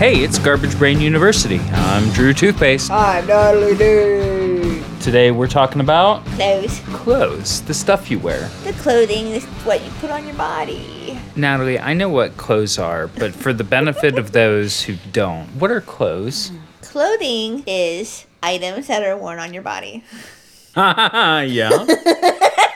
Hey, it's Garbage Brain University. I'm Drew Toothpaste. I'm Natalie D. Today we're talking about Clothes. clothes, the stuff you wear. The clothing is what you put on your body. Natalie, I know what clothes are, but for the benefit of those who don't, what are clothes? Clothing is items that are worn on your body. yeah.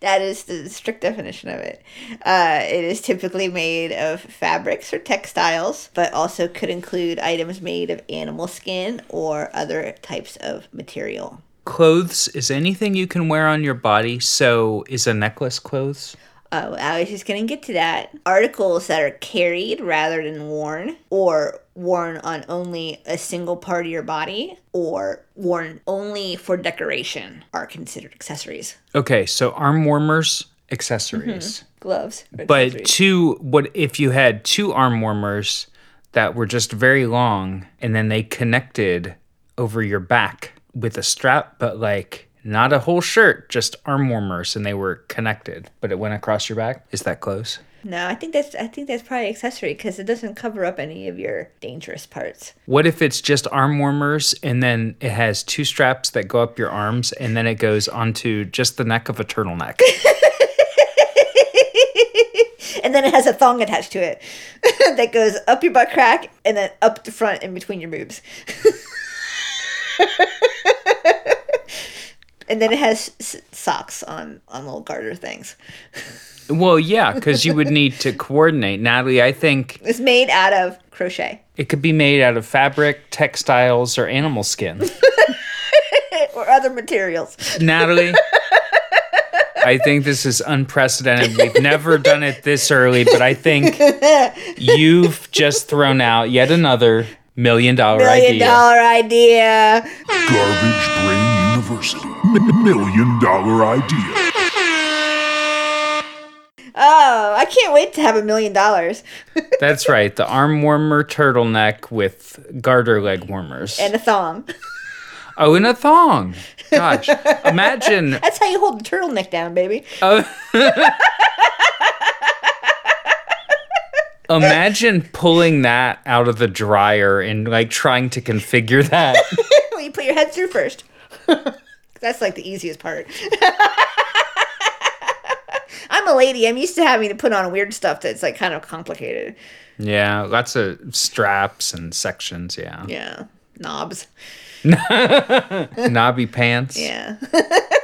That is the strict definition of it. Uh, it is typically made of fabrics or textiles, but also could include items made of animal skin or other types of material. Clothes is anything you can wear on your body, so is a necklace clothes? Oh, I was just going to get to that. Articles that are carried rather than worn, or worn on only a single part of your body, or worn only for decoration are considered accessories. Okay, so arm warmers, accessories. Mm-hmm. Gloves. But two what if you had two arm warmers that were just very long and then they connected over your back with a strap, but like not a whole shirt, just arm warmers and they were connected, but it went across your back? Is that close? No, I think that's I think that's probably accessory because it doesn't cover up any of your dangerous parts. What if it's just arm warmers and then it has two straps that go up your arms and then it goes onto just the neck of a turtleneck? and then it has a thong attached to it that goes up your butt crack and then up the front in between your boobs. and then it has s- socks on on little garter things. well, yeah, because you would need to coordinate. Natalie, I think It's made out of crochet it could be made out of fabric, textiles, or animal skin. or other materials. Natalie, I think this is unprecedented. We've never done it this early, but I think you've just thrown out yet another million dollar Million idea. dollar idea. Garbage Brain University. M- million dollar idea. Oh, I can't wait to have a million dollars That's right, the arm warmer turtleneck with garter leg warmers. and a thong. oh, and a thong. Gosh, imagine. That's how you hold the turtleneck down, baby. Uh, imagine pulling that out of the dryer and like trying to configure that. Well, you put your head through first. That's like the easiest part. I'm a lady. I'm used to having to put on weird stuff that's like kind of complicated. Yeah, lots of straps and sections. Yeah, Yeah. Knobs. knobby pants. Yeah.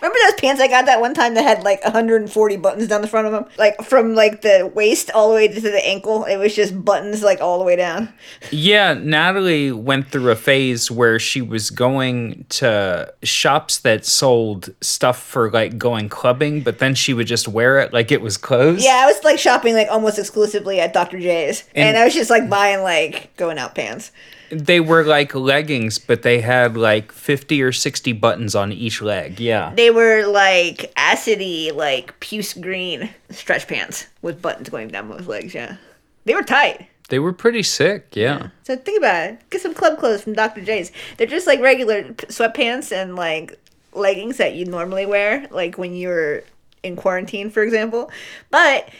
Remember those pants I got that one time that had like 140 buttons down the front of them? Like from like the waist all the way to the ankle. It was just buttons like all the way down. Yeah, Natalie went through a phase where she was going to shops that sold stuff for like going clubbing, but then she would just wear it like it was clothes. Yeah, I was like shopping like almost exclusively at Dr. J's. And, And- I was just like buying like going out pants. They were like leggings, but they had like 50 or 60 buttons on each leg. Yeah. They were like acidy, like puce green stretch pants with buttons going down both legs. Yeah, they were tight. They were pretty sick. Yeah. So think about it. Get some club clothes from Dr. J's. They're just like regular sweatpants and like leggings that you normally wear, like when you're in quarantine, for example. But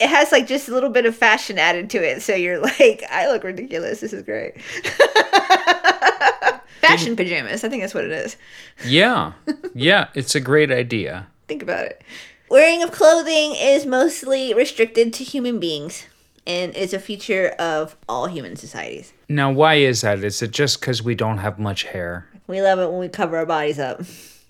it has like just a little bit of fashion added to it, so you're like, I look ridiculous. This is great. fashion pajamas. I think that's what it is. Yeah. Yeah. It's a great idea. Think about it. Wearing of clothing is mostly restricted to human beings and is a feature of all human societies. Now, why is that? Is it just because we don't have much hair? We love it when we cover our bodies up.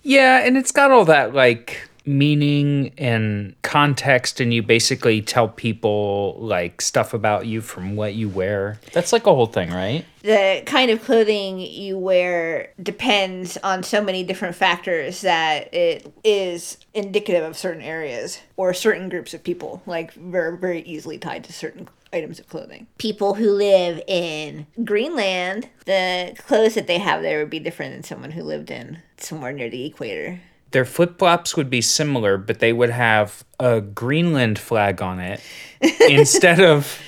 Yeah, and it's got all that like meaning and context, and you basically tell people like stuff about you from what you wear. That's like a whole thing, right? The kind of clothing you wear depends on so many different factors that it is indicative of certain areas or certain groups of people, like very, very easily tied to certain items of clothing. People who live in Greenland, the clothes that they have there would be different than someone who lived in somewhere near the equator. Their flip flops would be similar, but they would have a Greenland flag on it instead of.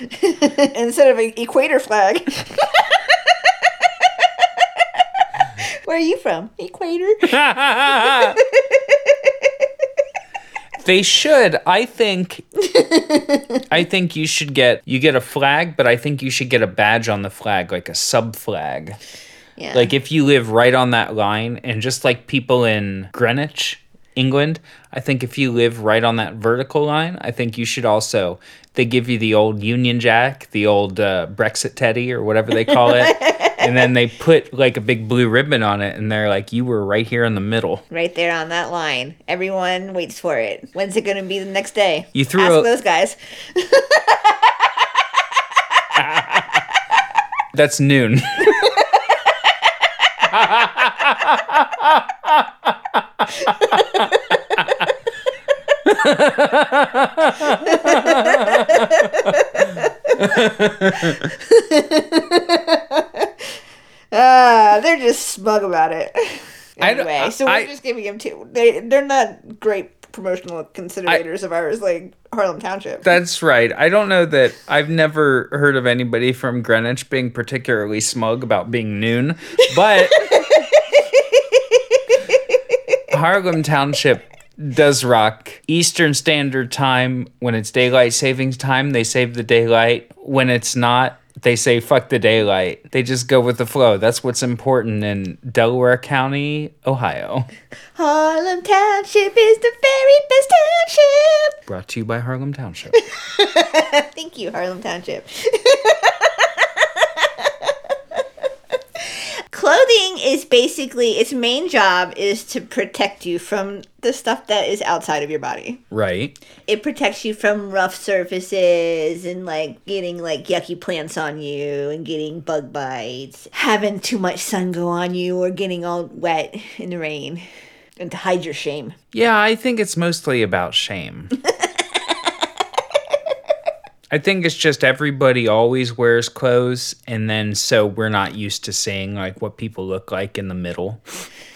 instead of an equator flag. Where are you from? Equator. They should. I think I think you should get you get a flag, but I think you should get a badge on the flag, like a sub flag. Yeah. Like if you live right on that line and just like people in Greenwich, England, I think if you live right on that vertical line, I think you should also they give you the old Union Jack, the old uh, Brexit Teddy or whatever they call it. and then they put like a big blue ribbon on it and they're like you were right here in the middle. right there on that line. Everyone waits for it. When's it going to be the next day? You threw Ask a- those guys. That's noon. Ah, they're just smug about it. Anyway, so we're I- just giving them two. They they're not great promotional considerators of ours, like Harlem Township. That's right. I don't know that I've never heard of anybody from Greenwich being particularly smug about being noon, but Harlem Township does rock Eastern Standard Time when it's daylight savings time. They save the daylight. When it's not, they say fuck the daylight. They just go with the flow. That's what's important in Delaware County, Ohio. Harlem Township is the very best township. Brought to you by Harlem Township. Thank you, Harlem Township. Clothing is basically its main job is to protect you from the stuff that is outside of your body. right. It protects you from rough surfaces and like getting like yucky plants on you and getting bug bites, having too much sun go on you or getting all wet in the rain. And to hide your shame. Yeah, I think it's mostly about shame. I think it's just everybody always wears clothes, and then so we're not used to seeing like what people look like in the middle.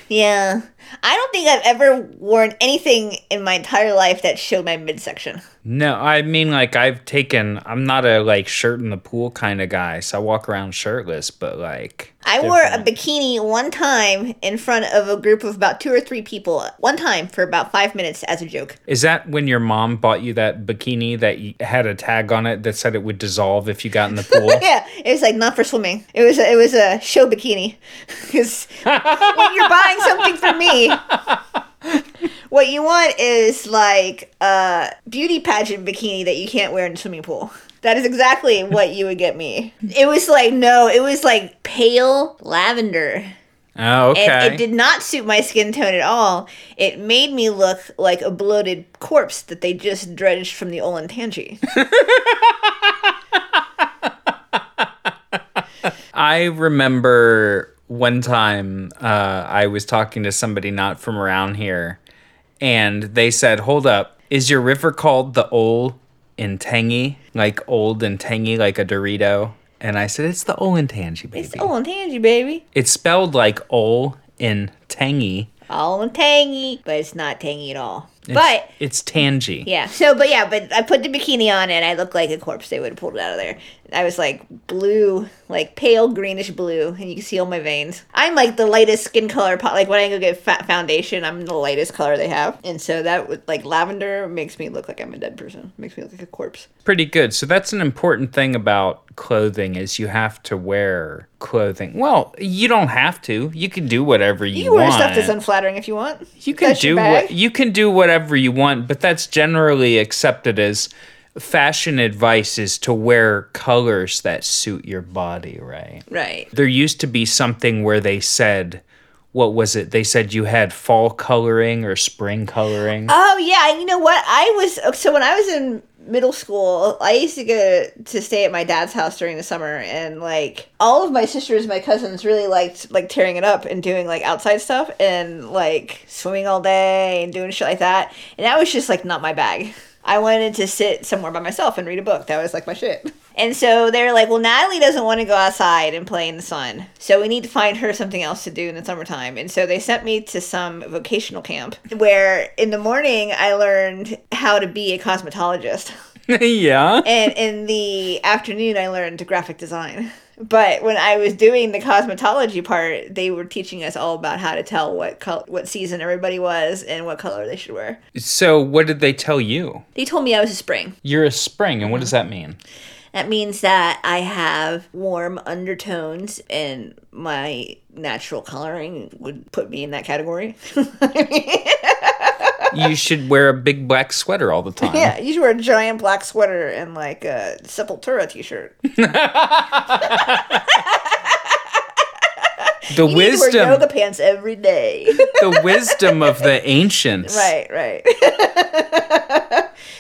Yeah. I don't think I've ever worn anything in my entire life that showed my midsection. No, I mean like I've taken. I'm not a like shirt in the pool kind of guy, so I walk around shirtless. But like I wore a bikini one time in front of a group of about two or three people, one time for about five minutes as a joke. Is that when your mom bought you that bikini that you had a tag on it that said it would dissolve if you got in the pool? Yeah, it was like not for swimming. It was a, it was a show bikini. Because when you're buying something for me, what you want is like a beauty pageant bikini that you can't wear in a swimming pool. That is exactly what you would get me. It was like no, it was like pale lavender. Oh, okay. And it did not suit my skin tone at all. It made me look like a bloated corpse that they just dredged from the Olentangy. I remember one time uh, I was talking to somebody not from around here, and they said, "Hold up, is your river called the Ol and Tangy, like old and tangy, like a Dorito?" And I said, "It's the Olentangy, baby. It's Olentangy, baby. It's spelled like Ol and Tangy. All in tangy, but it's not tangy at all. It's, but it's tangy. yeah, so but yeah, but I put the bikini on and I looked like a corpse. They would have pulled it out of there. I was like blue, like pale greenish blue, and you can see all my veins. I'm like the lightest skin color. Like when I go get fat foundation, I'm the lightest color they have, and so that would like lavender makes me look like I'm a dead person. Makes me look like a corpse. pretty good. So that's an important thing about clothing is you have to wear clothing. Well, you don't have to. You can do whatever you, want. You can wear want. stuff that's unflattering if you want. you can That's do what you can do whatever you want, but that's generally accepted as fashion advice is to wear colors that suit your body, right? Right. There used to be something where they said what was it? They said you had fall coloring or spring coloring. Oh yeah, and you know what? I was so when I was in middle school, I used to go to stay at my dad's house during the summer, and like all of my sisters, my cousins, really liked like tearing it up and doing like outside stuff and like swimming all day and doing shit like that. And that was just like not my bag. I wanted to sit somewhere by myself and read a book. That was like my shit. And so they're like, well, Natalie doesn't want to go outside and play in the sun. So we need to find her something else to do in the summertime. And so they sent me to some vocational camp where in the morning I learned how to be a cosmetologist. yeah. And in the afternoon I learned graphic design. But when I was doing the cosmetology part, they were teaching us all about how to tell what col- what season everybody was and what color they should wear. So, what did they tell you? They told me I was a spring. You're a spring, and what does that mean? That means that I have warm undertones and my natural coloring would put me in that category. You should wear a big black sweater all the time. yeah, you should wear a giant black sweater and like a Sepultura t-shirt. The You need to wear yoga pants every day. the wisdom of the ancients. right, right.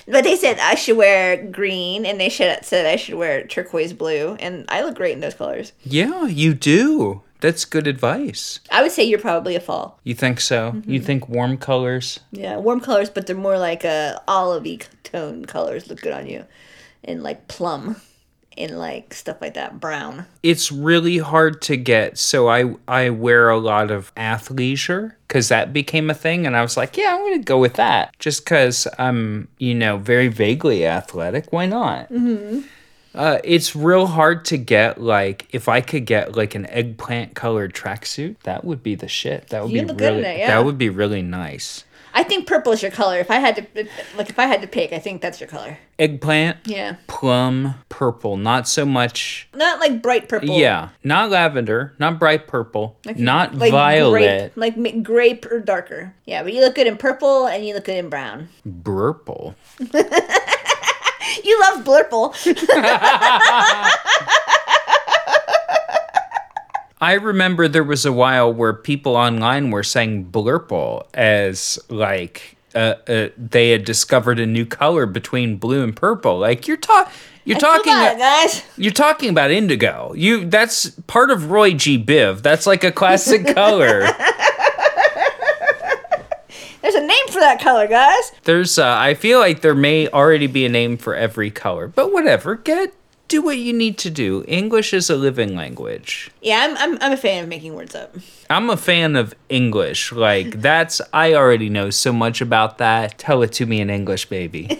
but they said I should wear green, and they should said I should wear turquoise blue, and I look great in those colors. Yeah, you do. That's good advice. I would say you're probably a fall. You think so? Mm-hmm. You think warm colors? Yeah, warm colors, but they're more like uh, olivey tone colors look good on you, and like plum, and like stuff like that, brown. It's really hard to get. So I I wear a lot of athleisure because that became a thing, and I was like, yeah, I'm gonna go with that just because I'm you know very vaguely athletic. Why not? Mm-hmm. Uh, it's real hard to get like if I could get like an eggplant colored tracksuit, that would be the shit. That would You'd be look good in really it, yeah. that would be really nice. I think purple is your color. If I had to, like, if I had to pick, I think that's your color. Eggplant, Yeah, plum, purple, not so much not like bright purple. Yeah, not lavender, not bright purple, like, not like violet, grape, like grape or darker. Yeah, but you look good in purple and you look good in brown. purple. You love blurple. I remember there was a while where people online were saying blurple as like uh, uh, they had discovered a new color between blue and purple. Like you're talking, you're talking, guys. you're talking about indigo. You that's part of Roy G. Biv. That's like a classic color. There's a name for that color, guys. There's, uh, I feel like there may already be a name for every color, but whatever. Get do what you need to do. English is a living language. Yeah, I'm, I'm, I'm a fan of making words up. I'm a fan of English. Like that's I already know so much about that. Tell it to me in English, baby.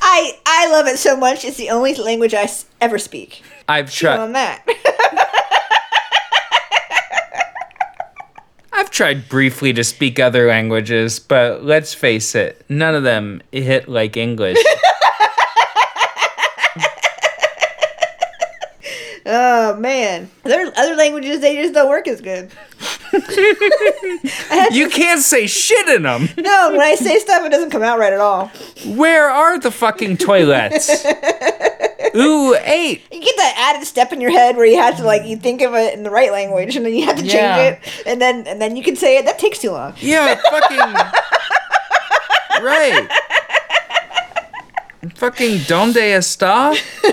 I I love it so much. It's the only language I s- ever speak. I've On tried. that. I've tried briefly to speak other languages, but let's face it, none of them hit like English. oh man, other other languages they just don't work as good. you can't say shit in them. No, when I say stuff, it doesn't come out right at all. Where are the fucking toilets? Ooh, eight. You get that added step in your head where you have to like you think of it in the right language and then you have to change Yeah. it and then and then you can say it. That takes too long. Yeah, fucking. right. Fucking donde está?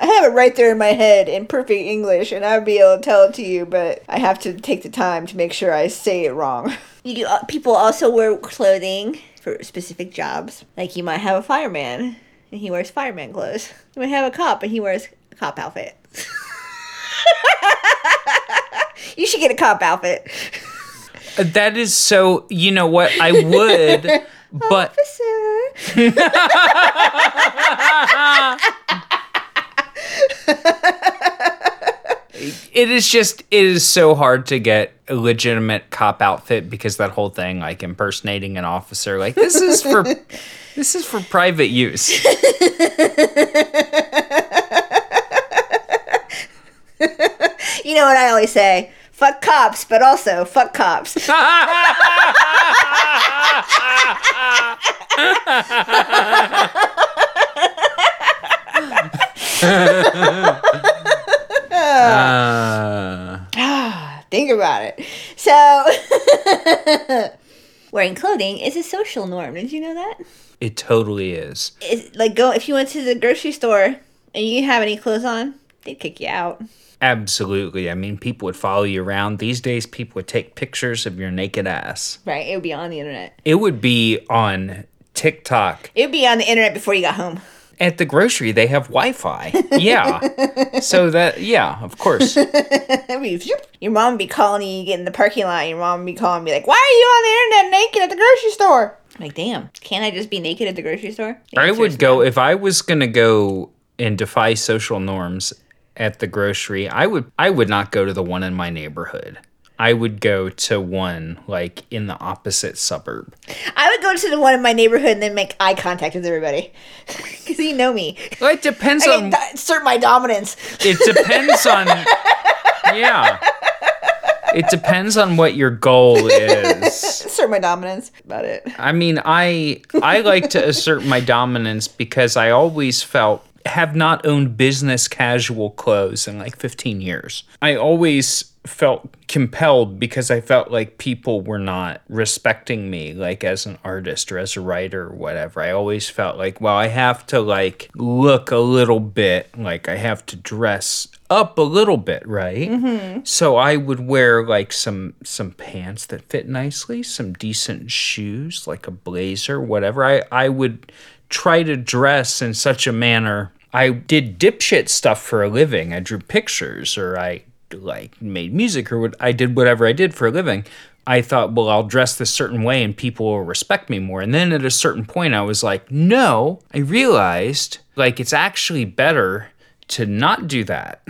I have it right there in my head in perfect English, and I'd be able to tell it to you, but I have to take the time to make sure I say it wrong. You uh, people also wear clothing for specific jobs. Like you might have a fireman, and he wears fireman clothes. Might have a cop, and he wears a cop outfit. you should get a cop outfit. That is so. You know what? I would, but Officer. it is just it is so hard to get a legitimate cop outfit because that whole thing, like impersonating an officer, like this is for this is for private use. You know what I always say? Fuck cops, but also fuck cops. Uh, Think about it. So, wearing clothing is a social norm. Did you know that? It totally is. It's like go if you went to the grocery store and you didn't have any clothes on, they'd kick you out. Absolutely. I mean, people would follow you around. These days, people would take pictures of your naked ass. Right? It would be on the internet. It would be on TikTok. It would be on the internet before you got home. At the grocery, they have Wi Fi. Yeah. so that, yeah, of course. It'd be, zoop. your mom would be calling you, you get in the parking lot, your mom would be calling me like, Why are you on the internet naked at the grocery store? I'm like, damn, can't I just be naked at the grocery store? The I would go, if I was going to go and defy social norms at the grocery, I would I would not go to the one in my neighborhood. I would go to one like in the opposite suburb. I would go to the one in my neighborhood and then make eye contact with everybody because you know me. Well, it depends I on can assert my dominance. it depends on yeah. It depends on what your goal is. Assert my dominance. About it. I mean, I I like to assert my dominance because I always felt have not owned business casual clothes in like 15 years. I always felt compelled because I felt like people were not respecting me like as an artist or as a writer or whatever. I always felt like, well, I have to like look a little bit, like I have to dress up a little bit, right? Mm-hmm. So I would wear like some some pants that fit nicely, some decent shoes, like a blazer, whatever. I I would try to dress in such a manner. I did dipshit stuff for a living. I drew pictures or I like made music or what I did whatever I did for a living. I thought, well, I'll dress this certain way and people will respect me more. And then at a certain point, I was like, no, I realized like it's actually better to not do that.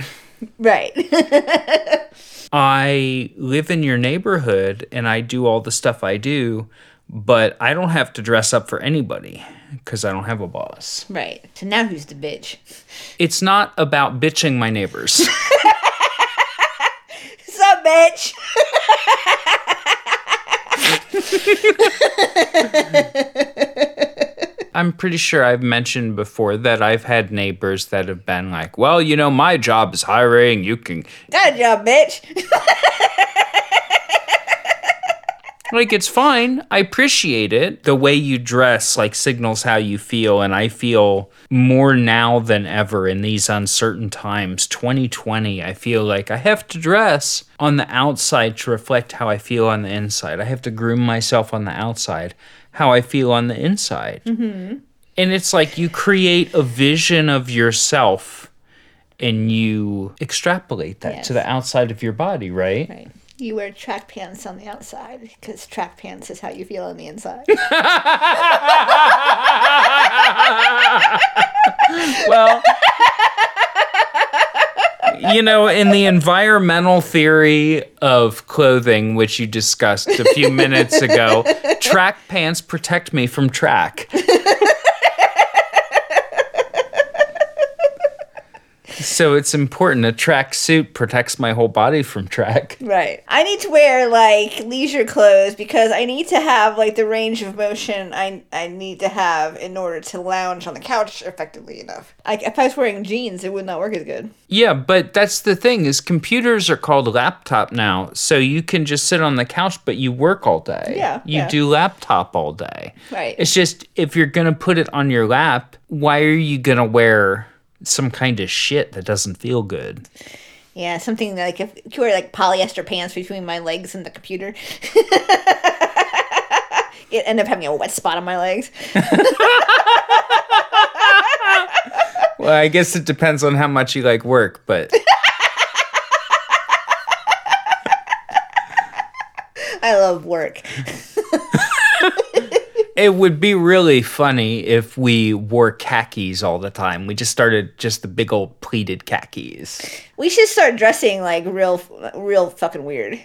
Right. I live in your neighborhood and I do all the stuff I do, but I don't have to dress up for anybody because I don't have a boss. right. So now who's the bitch? It's not about bitching my neighbors. Sup, bitch? I'm pretty sure I've mentioned before that I've had neighbors that have been like, well, you know, my job is hiring. You can, a job, bitch. like, it's fine. I appreciate it. The way you dress, like, signals how you feel. And I feel more now than ever in these uncertain times. 2020, I feel like I have to dress on the outside to reflect how I feel on the inside. I have to groom myself on the outside, how I feel on the inside. Mm-hmm. And it's like you create a vision of yourself and you extrapolate that to the outside of your body, right? Right. You wear track pants on the outside because track pants is how you feel on the inside. Well, you know, in the environmental theory of clothing, which you discussed a few minutes ago, track pants protect me from track. So it's important. A track suit protects my whole body from track. right. I need to wear like leisure clothes because I need to have like the range of motion I I need to have in order to lounge on the couch effectively enough. Like if I was wearing jeans, it would not work as good. Yeah, but that's the thing is computers are called laptop now. So you can just sit on the couch but you work all day. Yeah, You yeah. do laptop all day. Right. It's just if you're going to put it on your lap, why are you going to wear some kind of shit that doesn't feel good? Yeah, something like if you wear like polyester pants between my legs and the computer. It end up having a wet spot on my legs. Well, I guess it depends on how much you like work, but I love work. It would be really funny if we wore khakis all the time. We just started just the big old pleated khakis. We should start dressing like real, real fucking weird.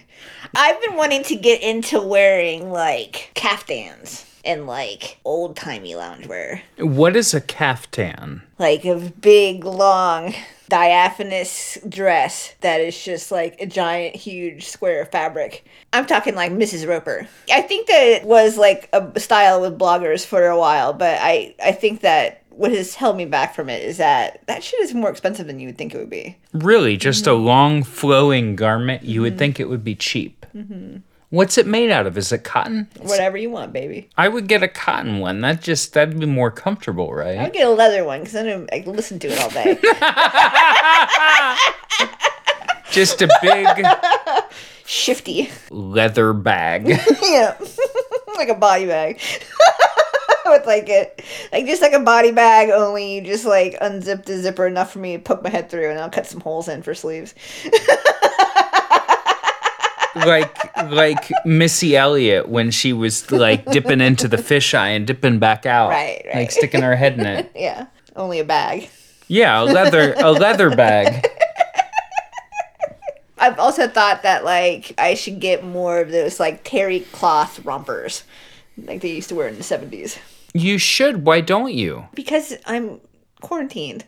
I've been wanting to get into wearing like caftans and like old timey loungewear, What is a caftan? like a big long diaphanous dress that is just like a giant huge square of fabric. I'm talking like Mrs. Roper. I think that it was like a style with bloggers for a while, but I I think that what has held me back from it is that that shit is more expensive than you would think it would be. Really, just a mm-hmm. long flowing garment. You would mm-hmm. think it would be cheap. Mm-hmm. What's it made out of? Is it cotton? Whatever you want, baby. I would get a cotton one. That just that'd be more comfortable, right? I'd get a leather one because then I can listen to it all day. Just a big Shifty. leather bag. yeah. like a body bag. With like it, like just like a body bag, only you just like unzip the zipper enough for me to poke my head through, and I'll cut some holes in for sleeves. Like like Missy Elliott when she was like dipping into the fisheye and dipping back out. Right, right. Like sticking her head in it. Yeah, only a bag. Yeah, a leather a leather bag. I've also thought that like I should get more of those like terry cloth rompers, like they used to wear in the seventies. You should. Why don't you? Because I'm quarantined.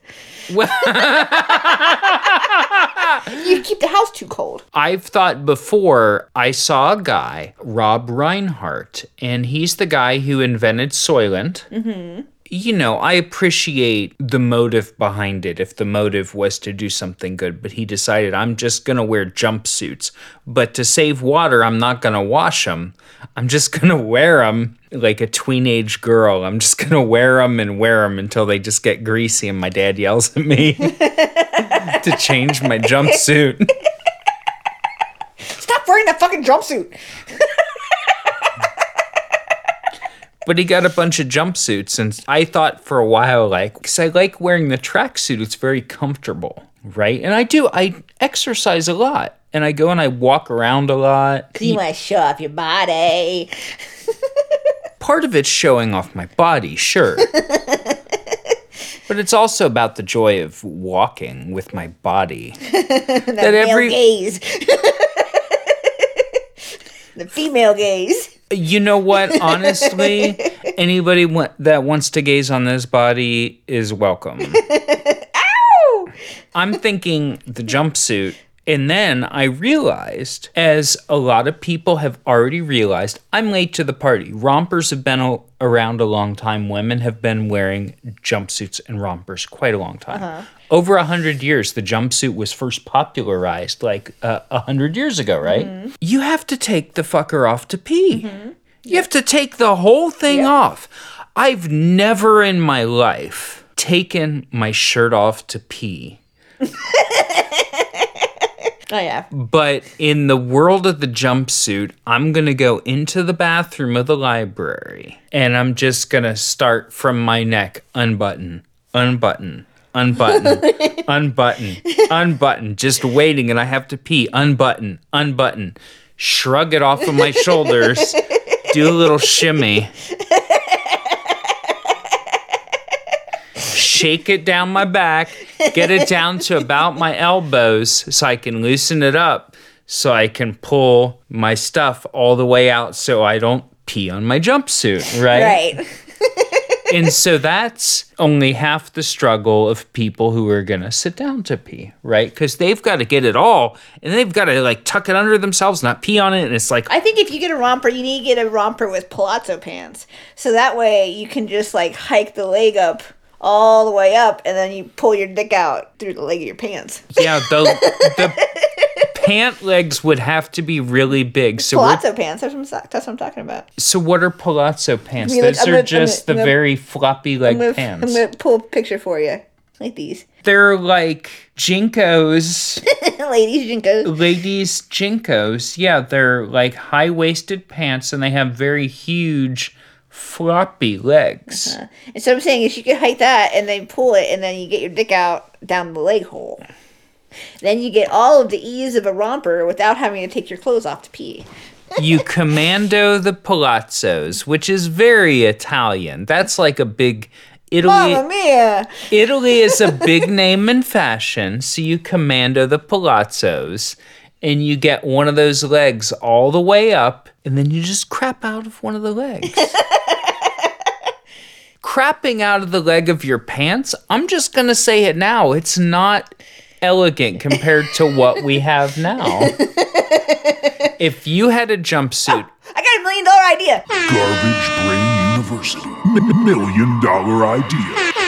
Well, You keep the house too cold. I've thought before. I saw a guy, Rob Rhinehart, and he's the guy who invented Soylent. Mm-hmm. You know, I appreciate the motive behind it. If the motive was to do something good, but he decided I'm just gonna wear jumpsuits. But to save water, I'm not gonna wash them. I'm just gonna wear them like a teenage girl. I'm just gonna wear them and wear them until they just get greasy, and my dad yells at me to change my jumpsuit. Stop wearing that fucking jumpsuit. But he got a bunch of jumpsuits, and I thought for a while, like, because I like wearing the tracksuit, it's very comfortable, right? And I do, I exercise a lot, and I go and I walk around a lot. Because You want to show off your body. Part of it's showing off my body, sure. But it's also about the joy of walking with my body. that every- gaze. the female gaze. You know what? Honestly, anybody wa- that wants to gaze on this body is welcome. Ow! I'm thinking the jumpsuit. And then I realized, as a lot of people have already realized, I'm late to the party. Rompers have been around a long time. Women have been wearing jumpsuits and rompers quite a long time. Uh-huh. Over a hundred years, the jumpsuit was first popularized, like uh, a hundred years ago, right? Mm-hmm. You have to take the fucker off to pee. Mm-hmm. You have to take the whole thing off. I've never in my life taken my shirt off to pee. Oh, yeah. But in the world of the jumpsuit, I'm going to go into the bathroom of the library and I'm just going to start from my neck unbutton, unbutton, unbutton, unbutton, unbutton, just waiting and I have to pee, unbutton, unbutton, shrug it off of my shoulders, do a little shimmy. Shake it down my back, get it down to about my elbows so I can loosen it up so I can pull my stuff all the way out so I don't pee on my jumpsuit, right? Right. and so that's only half the struggle of people who are going to sit down to pee, right? Because they've got to get it all and they've got to like tuck it under themselves, not pee on it. And it's like, I think if you get a romper, you need to get a romper with palazzo pants. So that way you can just like hike the leg up all the way up and then you pull your dick out through the leg of your pants. yeah, the, the pant legs would have to be really big. So, Palazzo pants, that's what, I'm, that's what I'm talking about. so what are palazzo pants? I mean, Those I'm are gonna- just gonna- the gonna- very floppy leg I'm pants. I'm gonna pull a picture for you. Like these. They're like JNCOs. Ladies, JNCOs. ladies JNCOs yeah they're like high-waisted pants and they have very huge floppy legs uh-huh. And so I'm saying is you could hike that and then pull it and then you get your dick out down the leg hole. Then you get all of the ease of a romper without having to take your clothes off to pee. you commando the palazzos which is very italian that's like a big italy Mamma mia! italy is a big name in fashion so you commando the palazzos and you get one of those legs all the way up and then you just crap out of one of the legs crapping out of the leg of your pants, I'm just going to say it now. It's not elegant compared to what we have now. if you had a jumpsuit, I got a million dollar idea. Garbage Brain University. M- million dollar idea.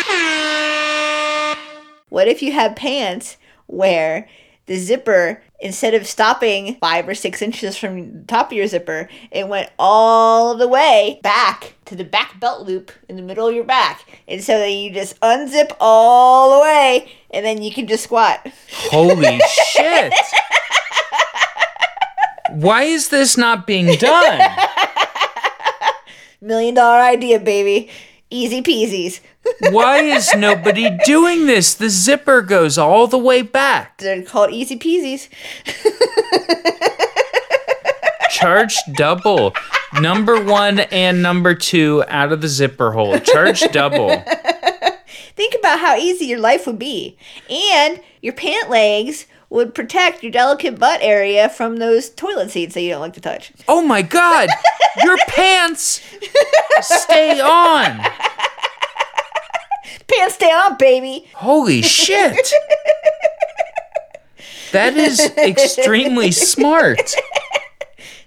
What if you had pants where the zipper, instead of stopping five or six inches from the top of your zipper, it went all the way back to the back belt loop in the middle of your back. And so then you just unzip all the way and then you can just squat. holy shit. Why is this not being done? Million dollar idea, baby. Easy peasies. Why is nobody doing this? The zipper goes all the way back. They're called easy peasies. Charge double. Number one and number two out of the zipper hole. Charge double. Think about how easy your life would be. And your pant legs would protect your delicate butt area from those toilet seats that you don't like to touch. Oh my god! Your pants stay on! Pants stay on, baby. Holy shit! That is extremely smart.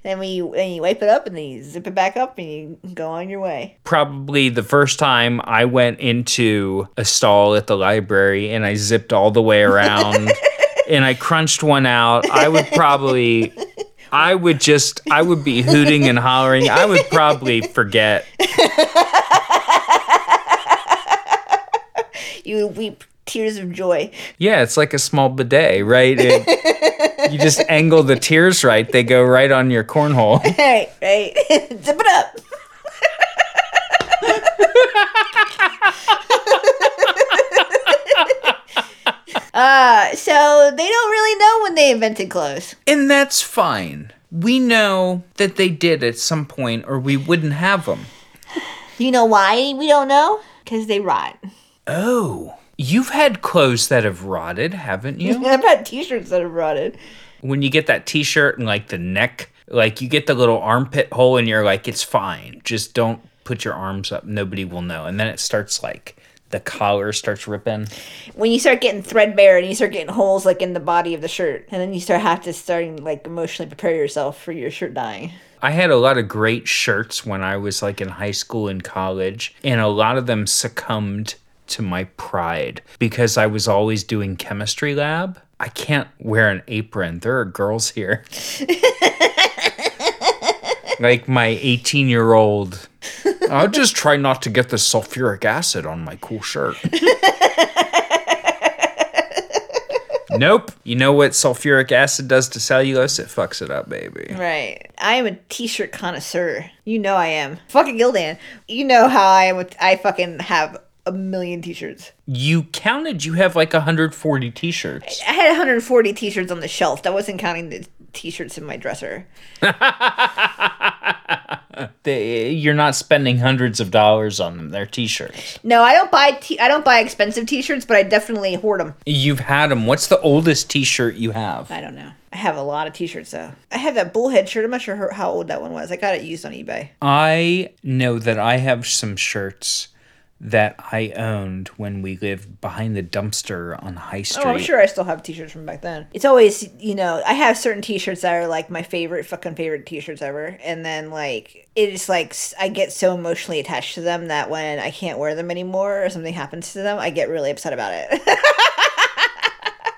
Then you, then you wipe it up and then you zip it back up and you go on your way. Probably the first time I went into a stall at the library and I zipped all the way around and I crunched one out, I would probably. I would just, I would be hooting and hollering. I would probably forget. You would weep tears of joy. Yeah, it's like a small bidet, right? It, you just angle the tears right, they go right on your cornhole. Right, right. zip it up. uh, so they don't really know when they invented clothes. And that's fine. We know that they did at some point, or we wouldn't have them. You know why we don't know? Because they rot. Oh, you've had clothes that have rotted, haven't you? I've had t-shirts that have rotted. when you get that t-shirt and like the neck, like you get the little armpit hole and you're like, it's fine. Just don't put your arms up. Nobody will know. And then it starts like the collar starts ripping. When you start getting threadbare and you start getting holes like in the body of the shirt, and then you start have to starting like emotionally prepare yourself for your shirt dying. I had a lot of great shirts when I was like in high school and college, and a lot of them succumbed to my pride because I was always doing chemistry lab. I can't wear an apron. There are girls here. like my 18 year old. I'll just try not to get the sulfuric acid on my cool shirt. nope. You know what sulfuric acid does to cellulose? It fucks it up, baby. Right. I am a t-shirt connoisseur. You know I am. Fucking Gildan. You know how I am with I fucking have a million t-shirts. You counted you have like 140 t shirts. I had 140 t-shirts on the shelf. That wasn't counting the t-shirts in my dresser. They, you're not spending hundreds of dollars on them. They're t-shirts. No, I don't buy t- I don't buy expensive t-shirts, but I definitely hoard them. You've had them. What's the oldest t-shirt you have? I don't know. I have a lot of t-shirts though. I have that bullhead shirt. I'm not sure how old that one was. I got it used on eBay. I know that I have some shirts that I owned when we lived behind the dumpster on High Street. Oh, I'm sure I still have t-shirts from back then. It's always, you know, I have certain t-shirts that are like my favorite fucking favorite t-shirts ever, and then like it is like I get so emotionally attached to them that when I can't wear them anymore or something happens to them, I get really upset about it.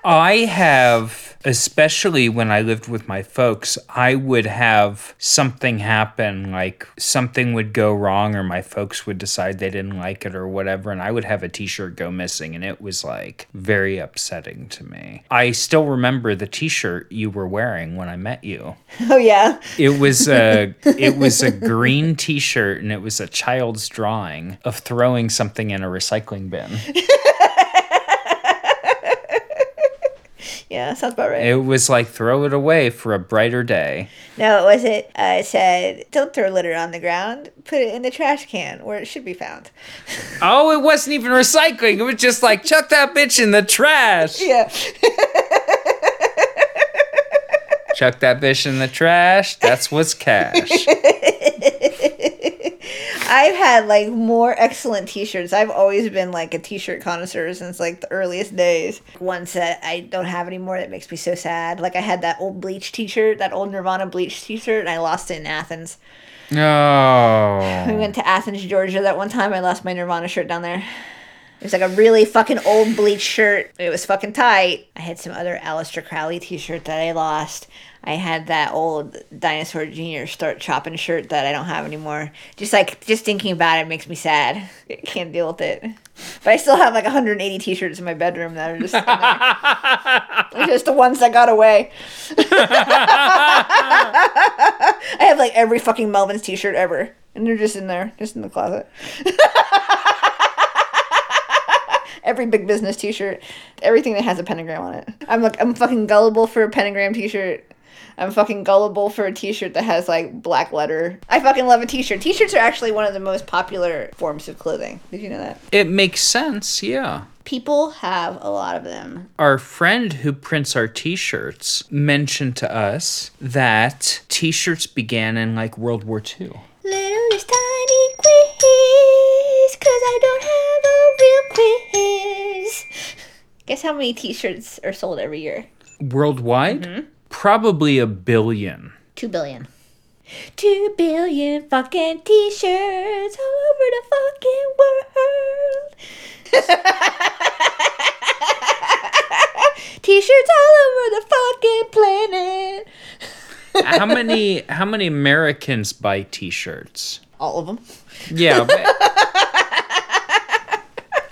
I have, especially when I lived with my folks, I would have something happen, like something would go wrong, or my folks would decide they didn't like it or whatever, and I would have a t shirt go missing, and it was like very upsetting to me. I still remember the t shirt you were wearing when I met you. oh yeah, It was a it was a green t-shirt and it was a child's drawing of throwing something in a recycling bin. yeah, sounds about right. It was like throw it away for a brighter day. No, it wasn't. I said, "Don't throw litter on the ground. Put it in the trash can where it should be found." Oh, it wasn't even recycling. It was just like chuck that bitch in the trash. Yeah. Chuck that bitch in the trash. That's what's cash. I've had like more excellent t-shirts. I've always been like a t-shirt connoisseur since like the earliest days. One set I don't have anymore that makes me so sad. Like I had that old bleach t-shirt, that old Nirvana bleach t-shirt, and I lost it in Athens. We Oh. We went to Athens, Georgia that one time. I lost my Nirvana shirt down there. It was like a really fucking old bleach shirt. It was fucking tight. I had some other Aleister Crowley t-shirt that I lost. I had that old Dinosaur Jr. Start Chopping shirt that I don't have anymore. Just like, just thinking about it makes me sad. I can't deal with it. But I still have like 180 t-shirts in my bedroom that are just just the ones that got away. I have like every fucking Melvins t-shirt ever. And they're just in there, just in the closet. Every big business t-shirt, everything that has a pentagram on it. I'm like I'm fucking gullible for a pentagram t-shirt. I'm fucking gullible for a t-shirt that has like black letter. I fucking love a t-shirt. T-shirts are actually one of the most popular forms of clothing. Did you know that? It makes sense, yeah. People have a lot of them. Our friend who prints our t shirts mentioned to us that t shirts began in like World War II. Little this tiny quiz, cause I don't have a real quiz. Guess how many t-shirts are sold every year? Worldwide? Mm-hmm. Probably a billion. Two billion. Two billion fucking t-shirts all over the fucking world. t-shirts all over the fucking planet. how many how many Americans buy t-shirts? All of them. Yeah. but-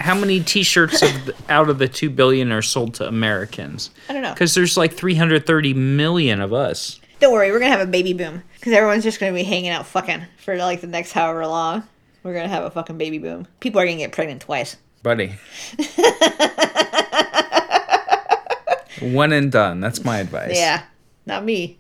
how many t-shirts of the, out of the 2 billion are sold to Americans? I don't know. Cuz there's like 330 million of us. Don't worry, we're gonna have a baby boom because everyone's just gonna be hanging out fucking for like the next however long. We're gonna have a fucking baby boom. People are gonna get pregnant twice. Buddy. One and done. That's my advice. Yeah, not me.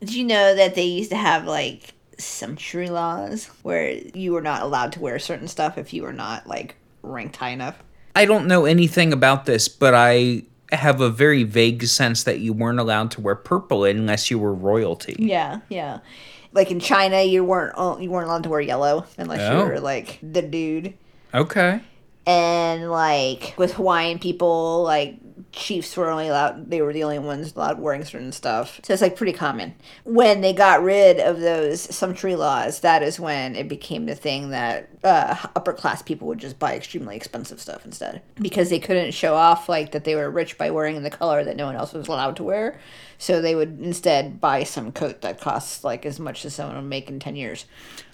Did you know that they used to have like sumptuary laws where you were not allowed to wear certain stuff if you were not like ranked high enough? I don't know anything about this, but I have a very vague sense that you weren't allowed to wear purple unless you were royalty. Yeah, yeah. Like in China, you weren't you weren't allowed to wear yellow unless Oh. you were like the dude. Okay. and like with Hawaiian people, like chiefs were only allowed; they were the only ones allowed wearing certain stuff. So it's like pretty common. When they got rid of those sumptuary laws, that is when it became the thing that uh, upper class people would just buy extremely expensive stuff instead because they couldn't show off like that they were rich by wearing the color that no one else was allowed to wear. So they would instead buy some coat that costs like as much as someone would make in ten years.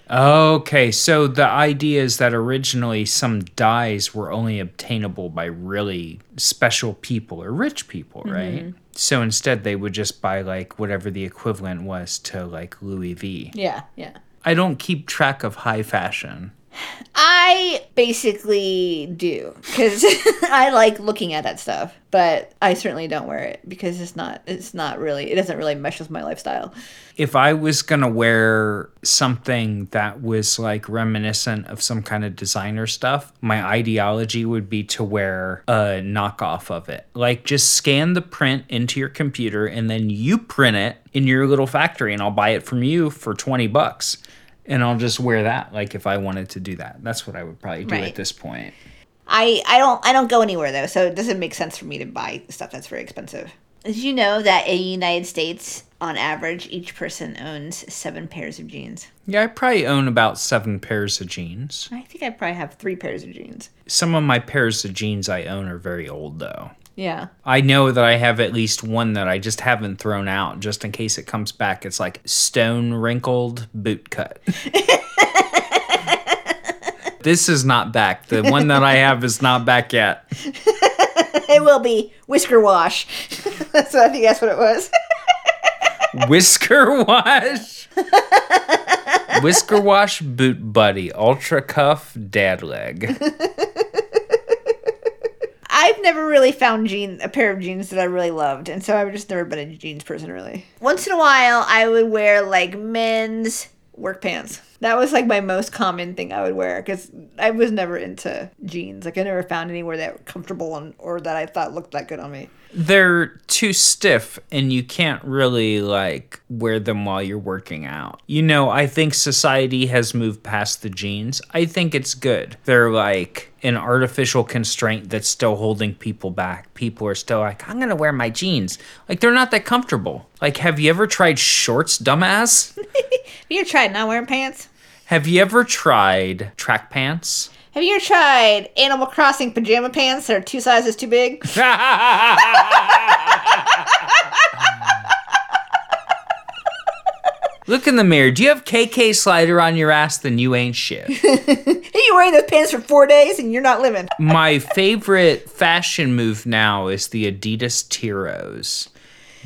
Okay, so the idea is that originally some dyes were only obtainable by really special people or rich people, mm-hmm. right? So instead they would just buy like whatever the equivalent was to like Louis V. Yeah, yeah. I don't keep track of high fashion. I basically do because I like looking at that stuff, but I certainly don't wear it because it's not it's not really it doesn't really mesh with my lifestyle. if I was gonna wear something that was like reminiscent of some kind of designer stuff, my ideology would be to wear a knockoff of it. Like just scan the print into your computer and then you print it in your little factory and I'll buy it from you for 20 bucks. And I'll just wear that like if I wanted to do that. That's what I would probably do Right. at this point. I I don't I don't go anywhere though, so it doesn't make sense for me to buy stuff that's very expensive. Did you know that in the United States, on average, each person owns seven pairs of jeans? Yeah, I probably own about seven pairs of jeans. I think I probably have three pairs of jeans. Some of my pairs of jeans I own are very old though. Yeah. I know that I have at least one that I just haven't thrown out just in case it comes back. It's like stone wrinkled boot cut. this is not back. The one that I have is not back yet. It will be whisker wash. that's what I think that's what it was. Whisker wash. Whisker wash boot buddy. Ultra cuff dad leg. I've never really found jean a pair of jeans that I really loved, and so I've just never been a jeans person really. Once in a while, I would wear like men's work pants. That was like my most common thing I would wear because I was never into jeans. Like I never found anywhere that were comfortable and or that I thought looked that good on me. They're too stiff and you can't really like wear them while you're working out. You know, I think society has moved past the jeans. I think it's good. They're like an artificial constraint that's still holding people back. People are still like, I'm gonna wear my jeans. Like they're not that comfortable. Like, have you ever tried shorts, dumbass? Have you ever tried not wearing pants? have you ever tried track pants? Have you ever tried Animal Crossing pajama pants that are two sizes too big? Look in the mirror. Do you have K.K. Slider on your ass? Then you ain't shit. Are you wearing those pants for four days and you're not living? My favorite fashion move now is the Adidas Tiros.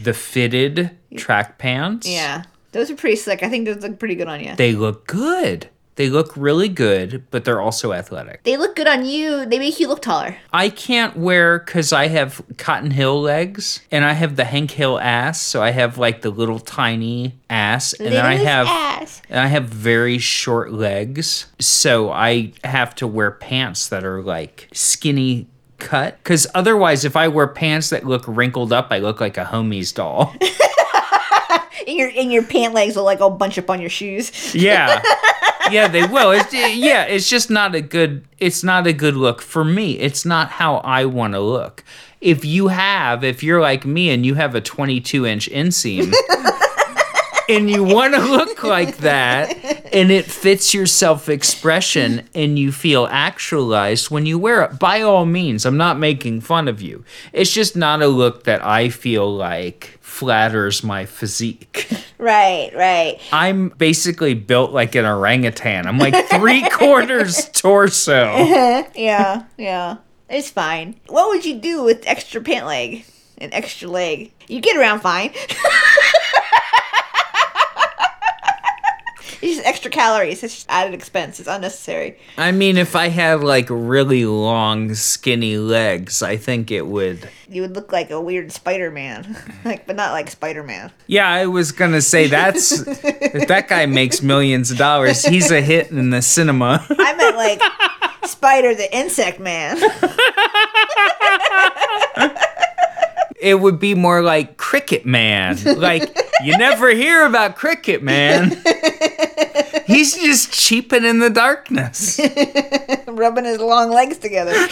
The fitted track pants. Yeah, those are pretty slick. I think those look pretty good on you. They look good. They look really good, but they're also athletic. They look good on you. They make you look taller. I can't wear because I have Cotton Hill legs and I have the Hank Hill ass. So I have like the little tiny ass, and then I have ass. and I have very short legs. So I have to wear pants that are like skinny cut because otherwise, if I wear pants that look wrinkled up, I look like a homie's doll. And your and your pant legs will like all bunch up on your shoes. Yeah. Yeah, they will. It's, yeah, it's just not a good it's not a good look for me. It's not how I want to look. If you have, if you're like me and you have a 22 inch inseam and you want to look like that and it fits your self expression and you feel actualized when you wear it, by all means, I'm not making fun of you. It's just not a look that I feel like flatters my physique. Right, right. I'm basically built like an orangutan. I'm like three quarters torso. Yeah, yeah. It's fine. What would you do with extra pant leg? An extra leg. You get around fine. It's just extra calories. It's just added expense. It's unnecessary. I mean, if I had like really long, skinny legs, I think it would. You would look like a weird Spider Man. like but not like Spider Man. Yeah, I was gonna say that's if that guy makes millions of dollars, he's a hit in the cinema. I meant like Spider the Insect Man. It would be more like Cricket Man. Like you never hear about Cricket Man. He's just cheaping in the darkness. rubbing his long legs together.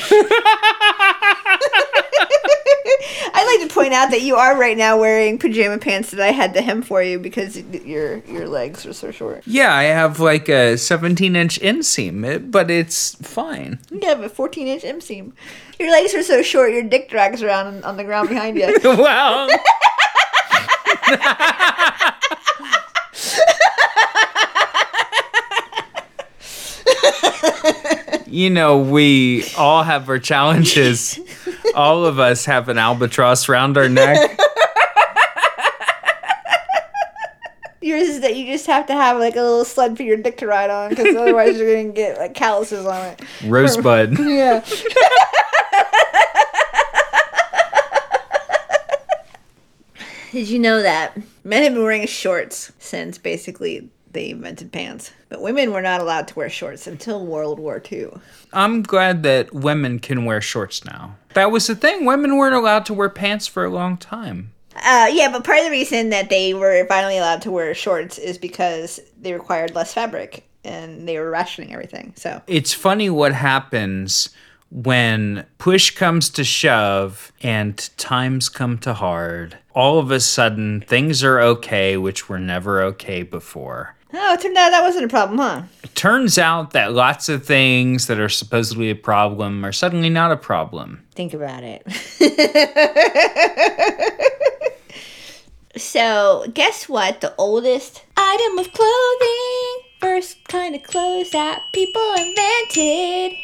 I'd like to point out that you are right now wearing pajama pants that I had to hem for you because your your legs are so short. Yeah, I have like a 17 inch inseam, eh, but it's fine. You have a 14 inch inseam. Your legs are so short, your dick drags around on, on the ground behind you. well, you know, we all have our challenges. All of us have an albatross around our neck. Yours is that you just have to have like a little sled for your dick to ride on because otherwise you're gonna get like calluses on it. Rosebud. Yeah. Did you know that men have been wearing shorts since basically they invented pants, but women were not allowed to wear shorts until World War II. I'm glad that women can wear shorts now. That was the thing. Women weren't allowed to wear pants for a long time. Uh, yeah, but part of the reason that they were finally allowed to wear shorts is because they required less fabric and they were rationing everything. So It's funny what happens when push comes to shove and times come to hard. All of a sudden, things are okay, which were never okay before. oh, it turned out that wasn't a problem, huh? It turns out that lots of things that are supposedly a problem are suddenly not a problem. Think about it. so, guess what? The oldest item of clothing, first kind of clothes that people invented.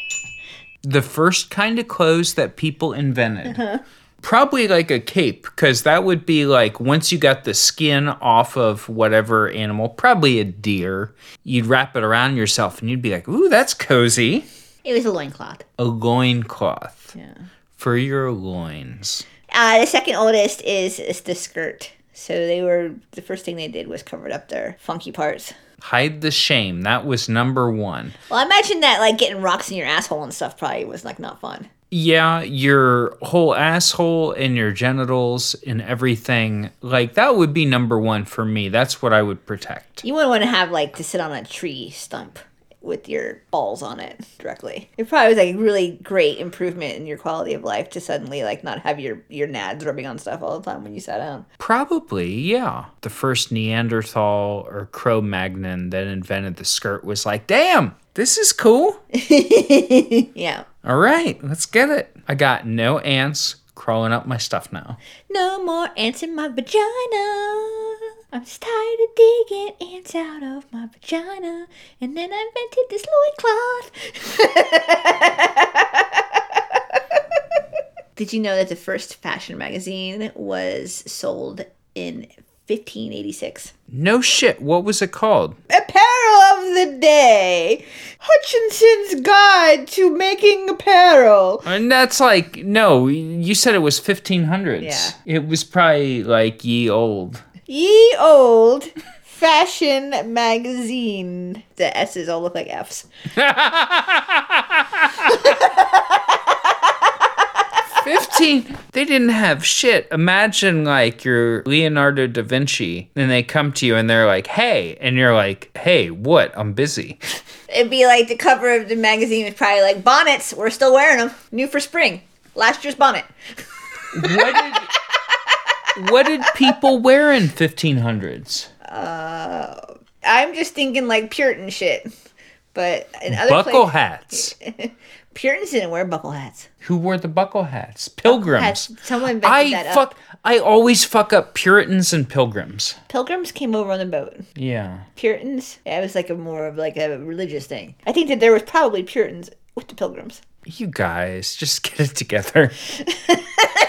The first kind of clothes that people invented. Probably like a cape, because that would be like once you got the skin off of whatever animal, probably a deer, you'd wrap it around yourself and you'd be like, ooh, that's cozy. It was a loincloth. A loincloth Yeah. for your loins. Uh, the second oldest is, is the skirt. So they were the first thing they did was covered up their funky parts. Hide the shame. That was number one. Well, I imagine that like getting rocks in your asshole and stuff probably was like not fun. Yeah, your whole asshole and your genitals and everything. Like, that would be number one for me. That's what I would protect. You wouldn't want to have like to sit on a tree stump with your balls on it directly. It probably was like a really great improvement in your quality of life to suddenly like not have your your nads rubbing on stuff all the time when you sat down. Probably, yeah. The first Neanderthal or Cro Magnon that invented the skirt was like, damn, this is cool. Yeah. All right, let's get it. I got no ants crawling up my stuff now. No more ants in my vagina. I'm just tired of digging ants out of my vagina. And then I invented this loincloth. Did you know that the first fashion magazine was sold in 1586? No shit. What was it called? Apparel of the day. Hutchinson's Guide to Making Apparel. And that's like no, you said it was 1500s. Yeah. It was probably like ye old. Ye old fashion magazine. The S's all look like F's. 15 they didn't have shit imagine like you're leonardo da vinci and they come to you and they're like hey and you're like hey what i'm busy It'd be like the cover of the magazine is probably like bonnets. We're still wearing them. New for spring. Last year's bonnet. what did what did people wear in 1500s Uh, I'm just thinking like Puritan shit. But in other buckle places, hats Puritans didn't wear buckle hats. who wore the buckle hats pilgrims Hats. Someone invented i that fuck up. i always fuck up puritans and pilgrims Pilgrims came over on the boat. yeah Puritans, yeah, it was like a more of like a religious thing. I think that there was probably Puritans with the Pilgrims. you guys just get it together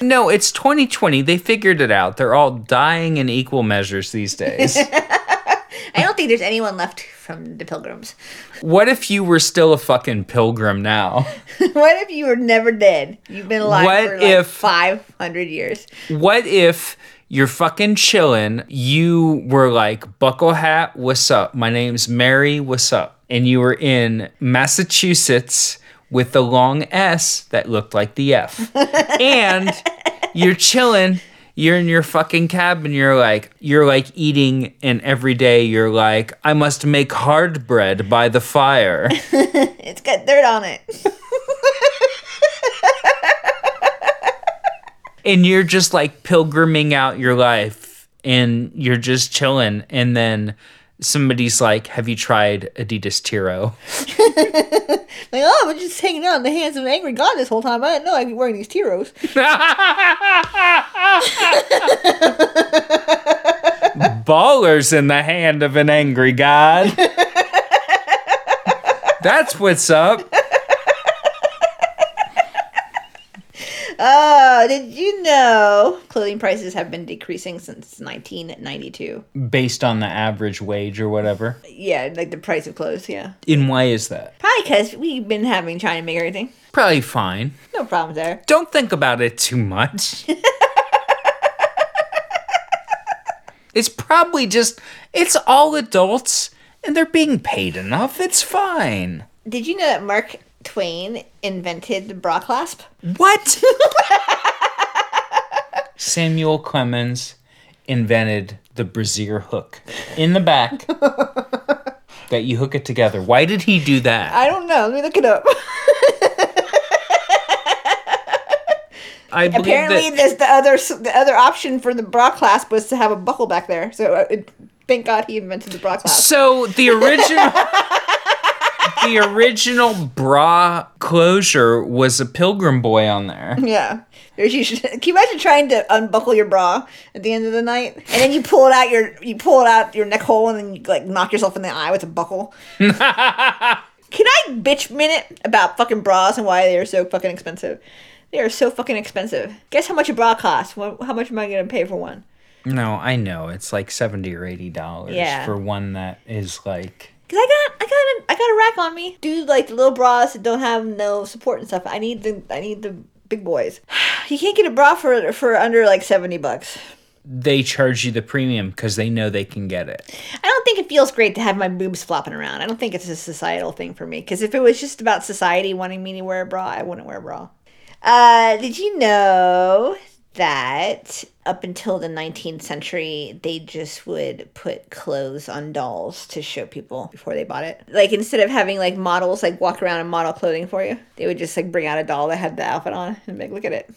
no it's 2020 they figured it out they're all dying in equal measures these days I don't think there's anyone left from the Pilgrims. what if you were still a fucking pilgrim now what if you were never dead? You've been alive What for like if- 500 years. what if you're fucking chilling you were like buckle hat what's up my name's mary what's up and you were in massachusetts with the long s that looked like the f. And you're chilling you're in your fucking cabin you're like you're like eating and every day you're like i must make hard bread by the fire. It's got dirt on it. and you're just like pilgriming out your life and you're just chilling and then somebody's like have you tried adidas tiro Like, oh, been just hanging out in the hands of an angry god this whole time. I didn't know I'd be wearing these Tiros. ballers in the hand of an angry god that's what's up Oh, did you know clothing prices have been decreasing since 1992? based on the average wage or whatever Yeah, like the price of clothes, yeah. and why is that Probably because we've been having China make everything. probably fine No problems there. don't think about it too much. it's probably just, it's all adults and they're being paid enough. It's fine. Did you know that Mark Twain invented the bra clasp? What? Samuel Clemens invented the brassiere hook in the back that you hook it together. Why did he do that? I don't know. Let me look it up. I believe Apparently, that there's the other the other option for the bra clasp was to have a buckle back there. So uh, it, thank God he invented the bra clasp. So the original the original bra closure was a pilgrim boy on there. Yeah. You should, can you imagine trying to unbuckle your bra at the end of the night, and then you pull it out your you pull it out your neck hole, and then you like knock yourself in the eye with a buckle. can I bitch minute about fucking bras and why they are so fucking expensive? They are so fucking expensive. Guess how much a bra costs? What, how much am I gonna pay for one? No, I know. It's like 70 or 80 dollars Yeah. for one that is like Cause I got I got a, I got a rack on me. Dude, like the little bras that don't have no support and stuff. I need the I need the big boys. You can't get a bra for for under like seventy bucks. they charge you the premium because they know they can get it. I don't think it feels great to have my boobs flopping around. I don't think it's a societal thing for me. Because if it was just about society wanting me to wear a bra, I wouldn't wear a bra. Uh, did you know that up until the 19th century, they just would put clothes on dolls to show people before they bought it? Like instead of having like models like walk around and model clothing for you, they would just like bring out a doll that had the outfit on and be like, look at it.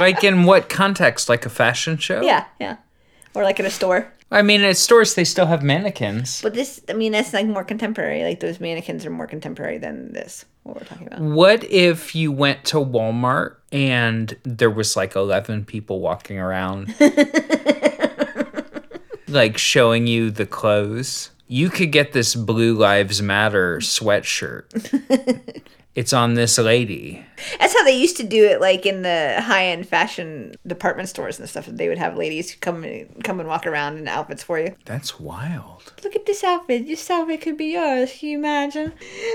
Like in what context? Like a fashion show? Yeah, yeah. Or like in a store. I mean, at stores they still have mannequins. But this, I mean, that's like more contemporary. Like those mannequins are more contemporary than this. What we're talking about. What if you went to Walmart and there was like 11 people walking around like showing you the clothes? You could get this Blue Lives Matter sweatshirt it's on this lady. That's how they used to do it, like in the high end fashion department stores and stuff. They would have ladies come and come and walk around in outfits for you. That's wild. Look at this outfit. This outfit could be yours. Can you imagine?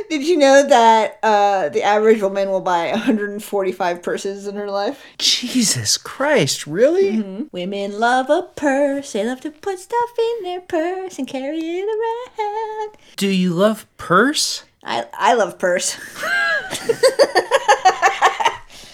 Did you know that uh, the average woman will buy 145 purses in her life? Jesus Christ, really? Women love a purse. They love to put stuff in their purse and carry it around. Do you love purse? I I love purse.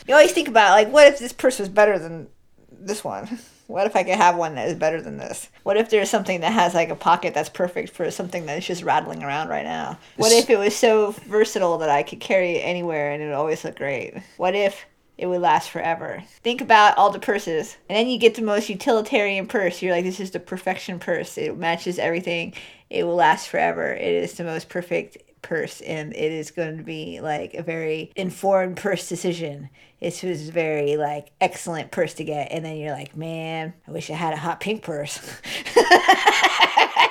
you always think about like, what if this purse was better than this one? What if I could have one that is better than this? What if there's something that has like a pocket that's perfect for something that's just rattling around right now? What if it was so versatile that I could carry it anywhere and it would always look great? What if it would last forever? Think about all the purses, and then you get the most utilitarian purse. You're like, this is the perfection purse. It matches everything. It will last forever. It is the most perfect purse and it is going to be like a very informed purse decision. It was very like excellent purse to get and then you're like, man, I wish I had a hot pink purse. I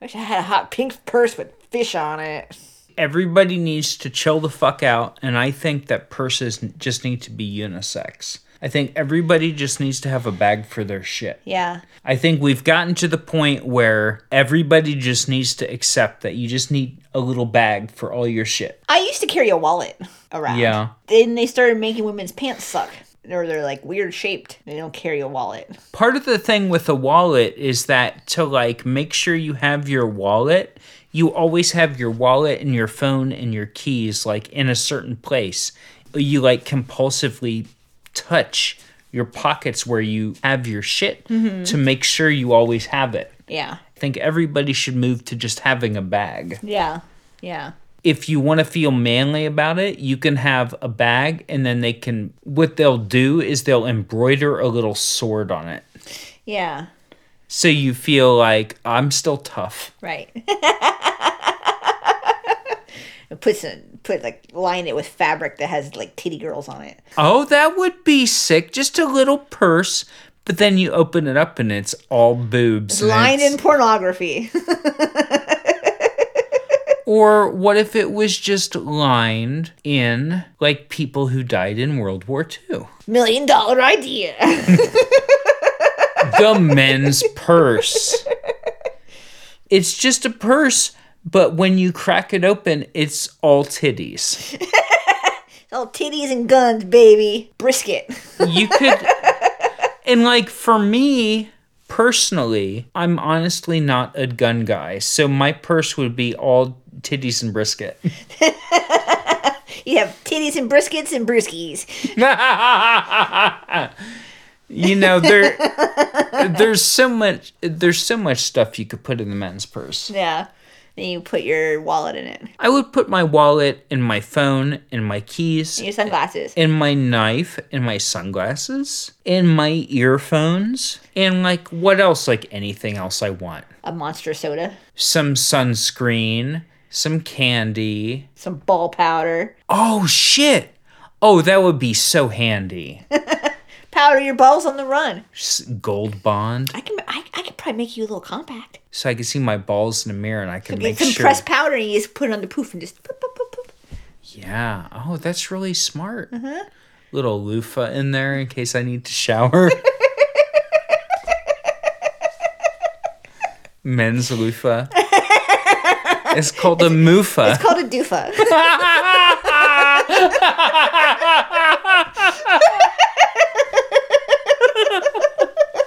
wish I had a hot pink purse with fish on it. Everybody needs to chill the fuck out, and I think that purses just need to be unisex. I think everybody just needs to have a bag for their shit. Yeah. I think we've gotten to the point where everybody just needs to accept that you just need a little bag for all your shit. I used to carry a wallet around. Yeah. Then they started making women's pants suck. Or they're like weird shaped. They don't carry a wallet. Part of the thing with a wallet is that to like make sure you have your wallet, you always have your wallet and your phone and your keys like in a certain place. You like compulsively touch your pockets where you have your shit to make sure you always have it. Yeah. I think everybody should move to just having a bag. Yeah. Yeah. If you want to feel manly about it, you can have a bag and then they can what they'll do is they'll embroider a little sword on it. Yeah. So you feel like I'm still tough. Right. put some put like line it with fabric that has like titty girls on it. Oh, that would be sick. Just a little purse, but then you open it up and it's all boobs. and Lined it's- in pornography. Or what if it was just lined in like people who died in World War II? Million dollar idea. The men's purse. It's just a purse, but when you crack it open, it's all titties. All titties and guns, baby. Brisket. You could, and like for me personally, I'm honestly not a gun guy, so my purse would be all titties and brisket. You have titties and briskets and brewskis. you know there there's so much there's so much stuff you could put in the men's purse Yeah. Then you put your wallet in it. i would put my wallet and my phone and my keys in Your sunglasses. and my knife and my sunglasses and my earphones and like what else like anything else i want A monster soda. some sunscreen some candy Some ball powder. oh shit oh that would be so handy Powder your balls on the run. Gold bond I can I, I could probably make you a little compact. so i can see my balls in the mirror and i can make some sure pressed powder and you just put it on the poof and just poop, poop, poop, poop. Yeah. Oh, that's really smart. Uh-huh. Little loofah in there in case I need to shower. Men's loofah. It's called a moofa. It's called a doofa.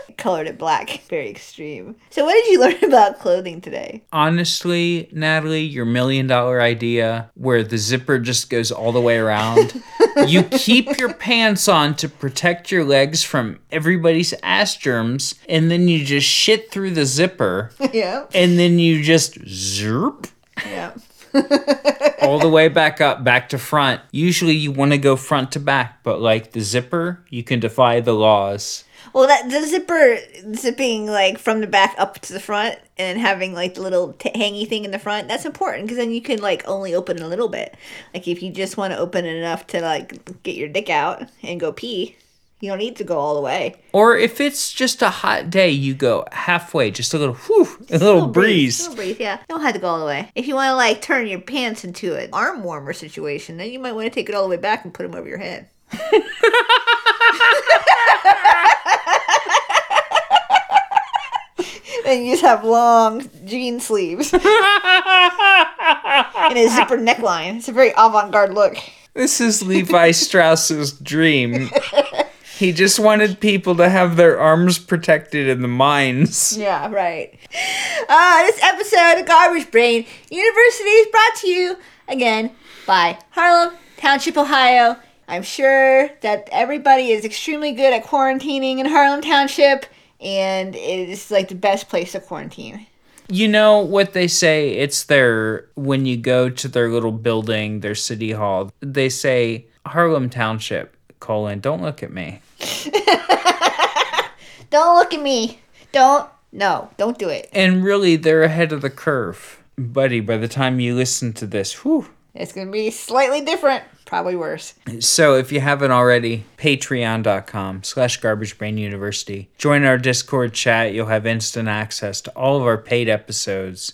Colored it black. Very extreme. So what did you learn about clothing today? Honestly, Natalie, your million dollar idea where the zipper just goes all the way around. you keep your pants on to protect your legs from everybody's ass germs, and then you just shit through the zipper, Yeah. and then you just zerp Yeah. all the way back up, back to front. Usually you want to go front to back, but like the zipper, you can defy the laws. Well, that the zipper zipping like from the back up to the front and then having like the little t- hangy thing in the front. That's important because then you can like only open it a little bit. Like if you just want to open it enough to like get your dick out and go pee, You don't need to go all the way. Or if it's just a hot day, you go halfway, just a little whew, a little, breeze. Little breeze, yeah. You don't have to go all the way. If you want to like turn your pants into an arm warmer situation, then you might want to take it all the way back and put them over your head. And you just have long jean sleeves and a zipper neckline. It's a very avant-garde look. This is Levi Strauss's dream. He just wanted people to have their arms protected in the mines. Yeah, right. Uh, this episode of Garbage Brain University is brought to you again by Harlem Township, Ohio. I'm sure that everybody is extremely good at quarantining in Harlem Township, and it is like the best place to quarantine. You know what they say? It's their, when you go to their little building, their city hall, they say Harlem Township, colon, don't look at me. Don't look at me. Don't. No, don't do it. And really, they're ahead of the curve. Buddy, by the time you listen to this, whew. It's gonna be slightly different. Probably worse. So if you haven't already, patreon.com slash garbage brain university. Join our Discord chat. You'll have instant access to all of our paid episodes.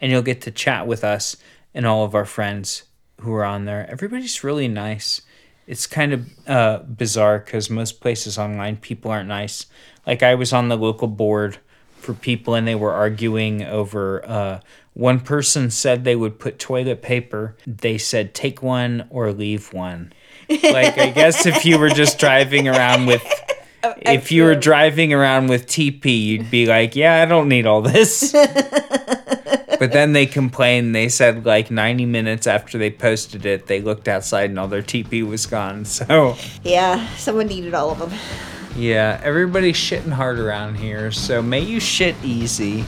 And you'll get to chat with us and all of our friends who are on there. Everybody's really nice. It's kind of uh, bizarre because most places online, people aren't nice. Like I was on the local board for people and they were arguing over uh, one person said they would put toilet paper. They said take one or leave one. Like i guess if you were just driving around with oh, if you were driving around with tp you'd be like yeah i don't need all this. But then they complained. They said like 90 minutes after they posted it they looked outside and all their tp was gone. So Yeah, someone needed all of them. yeah everybody's shitting hard around here so may you shit easy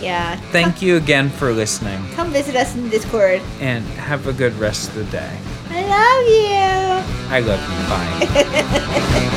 Yeah. Thank you again for listening Come visit us in Discord. and have a good rest of the day. I love you. I love you. Bye.